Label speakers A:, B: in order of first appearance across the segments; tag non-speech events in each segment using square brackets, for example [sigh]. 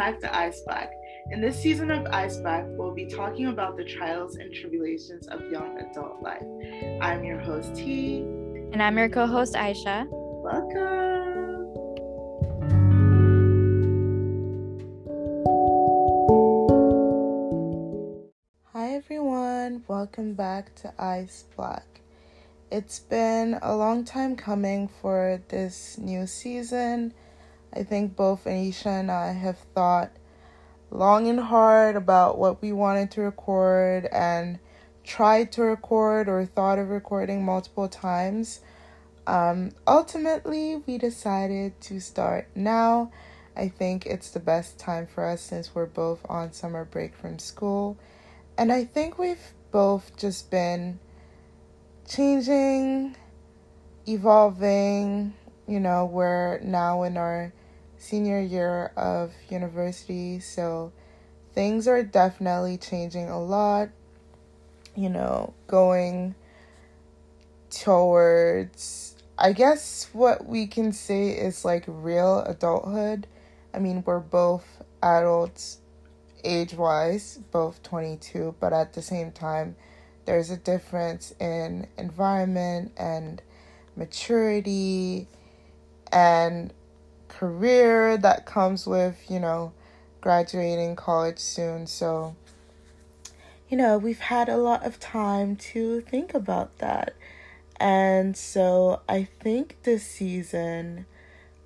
A: back to Ice Black. In this season of Ice Black, we'll be talking about the trials and tribulations of young adult life. I'm your host, T.
B: And I'm your co host, Aisha.
A: Welcome. Hi, everyone. Welcome back to Ice Black. It's been a long time coming for this new season. I think both Aisha and I have thought long and hard about what we wanted to record and tried to record or thought of recording multiple times. Um, ultimately, we decided to start now. I think it's the best time for us since we're both on summer break from school. And I think we've both just been changing, evolving. You know, we're now in our senior year of university, so things are definitely changing a lot. You know, going towards, I guess, what we can say is like real adulthood. I mean, we're both adults age wise, both 22, but at the same time, there's a difference in environment and maturity and career that comes with, you know, graduating college soon. So, you know, we've had a lot of time to think about that. And so I think this season,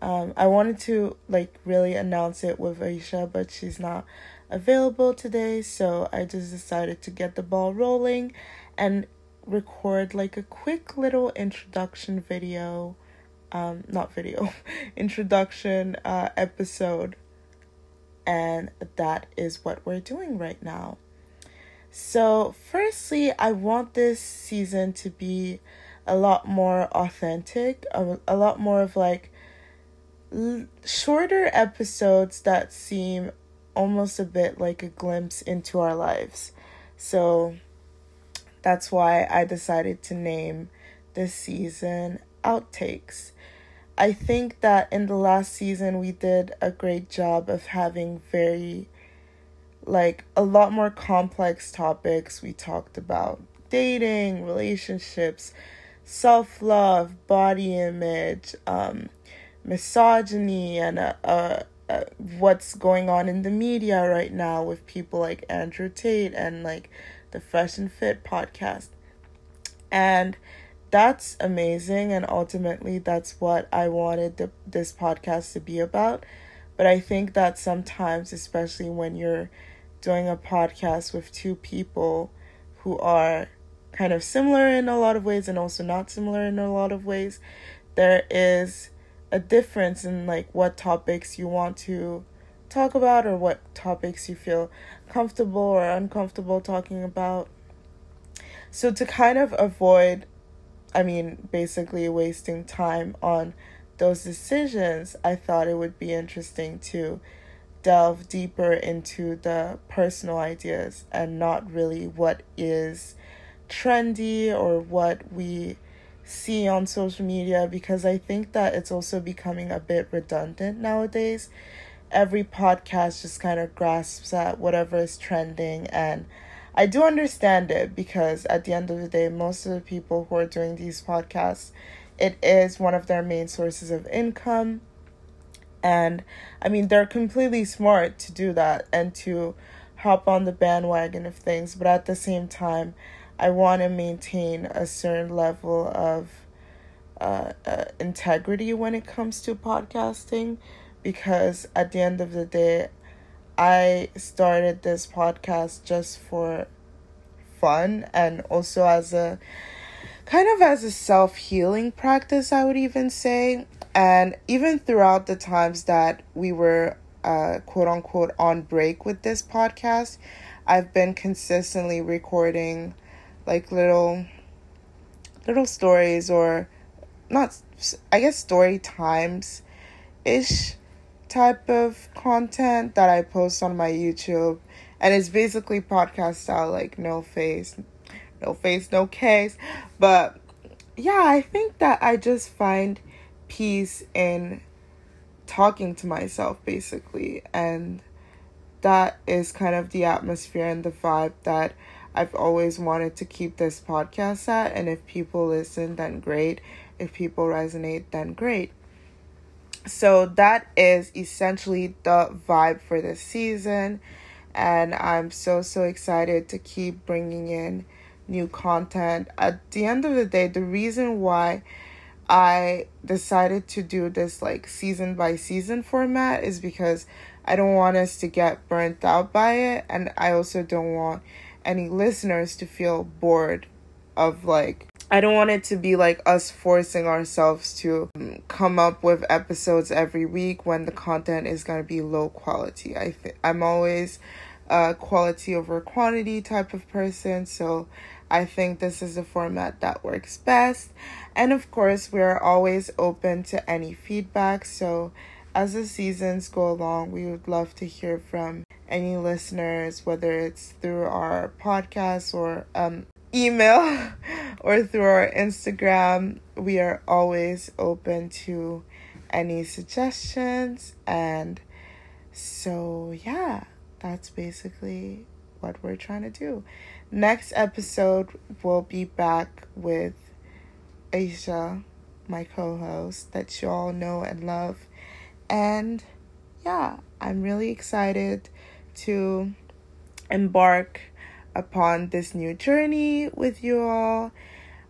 A: um, I wanted to like really announce it with Aisha, but she's not available today. So I just decided to get the ball rolling and record like a quick little introduction video um, not video, [laughs] introduction uh, episode. And that is what we're doing right now. So, firstly, I want this season to be a lot more authentic, a, a lot more of like l- shorter episodes that seem almost a bit like a glimpse into our lives. So, that's why I decided to name this season Outtakes. I think that in the last season we did a great job of having very like a lot more complex topics. We talked about dating, relationships, self-love, body image, um, misogyny and uh, uh, uh, what's going on in the media right now with people like Andrew Tate and like the Fresh and Fit podcast. And that's amazing and ultimately that's what I wanted the, this podcast to be about. But I think that sometimes, especially when you're doing a podcast with two people who are kind of similar in a lot of ways and also not similar in a lot of ways, there is a difference in like what topics you want to talk about or what topics you feel comfortable or uncomfortable talking about. So to kind of avoid I mean, basically wasting time on those decisions, I thought it would be interesting to delve deeper into the personal ideas and not really what is trendy or what we see on social media because I think that it's also becoming a bit redundant nowadays. Every podcast just kind of grasps at whatever is trending and I do understand it because at the end of the day, most of the people who are doing these podcasts, it is one of their main sources of income. And I mean, they're completely smart to do that and to hop on the bandwagon of things. But at the same time, I want to maintain a certain level of uh, uh, integrity when it comes to podcasting because at the end of the day, I started this podcast just for fun and also as a kind of as a self healing practice, I would even say. And even throughout the times that we were uh, quote unquote on break with this podcast, I've been consistently recording like little little stories or not I guess story times ish type of content that I post on my YouTube. And it's basically podcast style, like no face, no face, no case. But yeah, I think that I just find peace in talking to myself basically. And that is kind of the atmosphere and the vibe that I've always wanted to keep this podcast at. And if people listen, then great. If people resonate, then great. So that is essentially the vibe for this season. And I'm so, so excited to keep bringing in new content. At the end of the day, the reason why I decided to do this like season by season format is because I don't want us to get burnt out by it. And I also don't want any listeners to feel bored of like I don't want it to be like us forcing ourselves to come up with episodes every week when the content is going to be low quality. I th- I'm always a quality over quantity type of person, so I think this is a format that works best. And of course, we're always open to any feedback, so as the seasons go along, we would love to hear from any listeners, whether it's through our podcast or um, email [laughs] or through our Instagram. We are always open to any suggestions. And so, yeah, that's basically what we're trying to do. Next episode, we'll be back with Aisha, my co host, that you all know and love. And yeah, I'm really excited to embark upon this new journey with you all.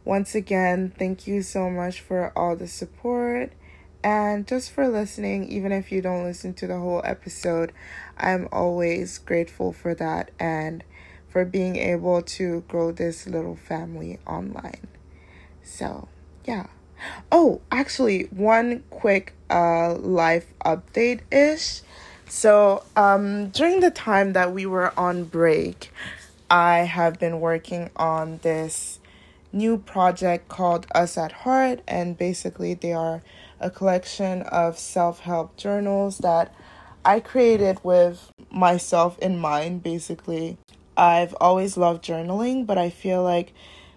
A: Once again, thank you so much for all the support and just for listening, even if you don't listen to the whole episode. I'm always grateful for that and for being able to grow this little family online. So, yeah. Oh, actually, one quick uh life update ish. So, um during the time that we were on break, I have been working on this new project called Us at Heart and basically they are a collection of self-help journals that I created with myself in mind basically. I've always loved journaling, but I feel like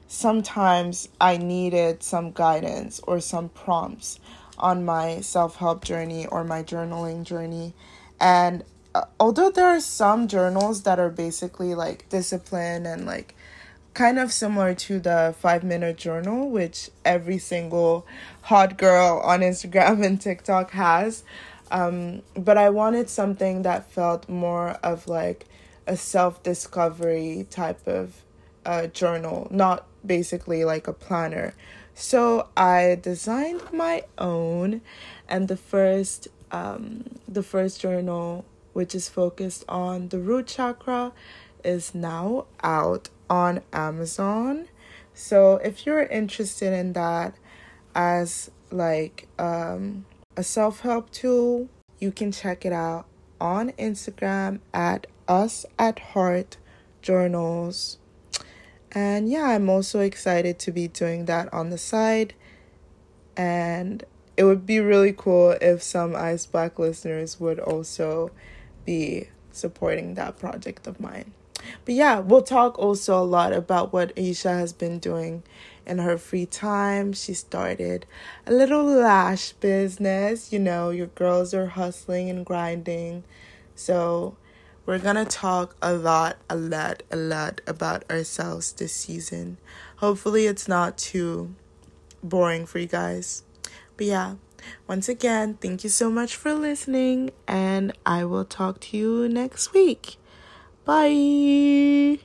A: sometimes I needed some guidance or some prompts on my self help journey or my journaling journey. And although there are some journals that are basically like discipline and like kind of similar to the five minute journal, which every single hot girl on Instagram [laughs] and TikTok has. Um, but I wanted something that felt more of like a self discovery type of uh, journal, not basically like a planner. So I designed my own, and the first um, the first journal, which is focused on the root chakra, is now out on Amazon. So if you're interested in that as like um, a self help tool, you can check it out on Instagram at us at heart journals and yeah, I'm also excited to be doing that on the side. And it would be really cool if some Ice Black listeners would also be supporting that project of mine. But yeah, we'll talk also a lot about what Aisha has been doing in her free time. She started a little lash business. You know, your girls are hustling and grinding. So we're gonna talk a lot, a lot, a lot about ourselves this season. Hopefully, it's not too boring for you guys. But yeah, once again, thank you so much for listening, and I will talk to you next week. Bye.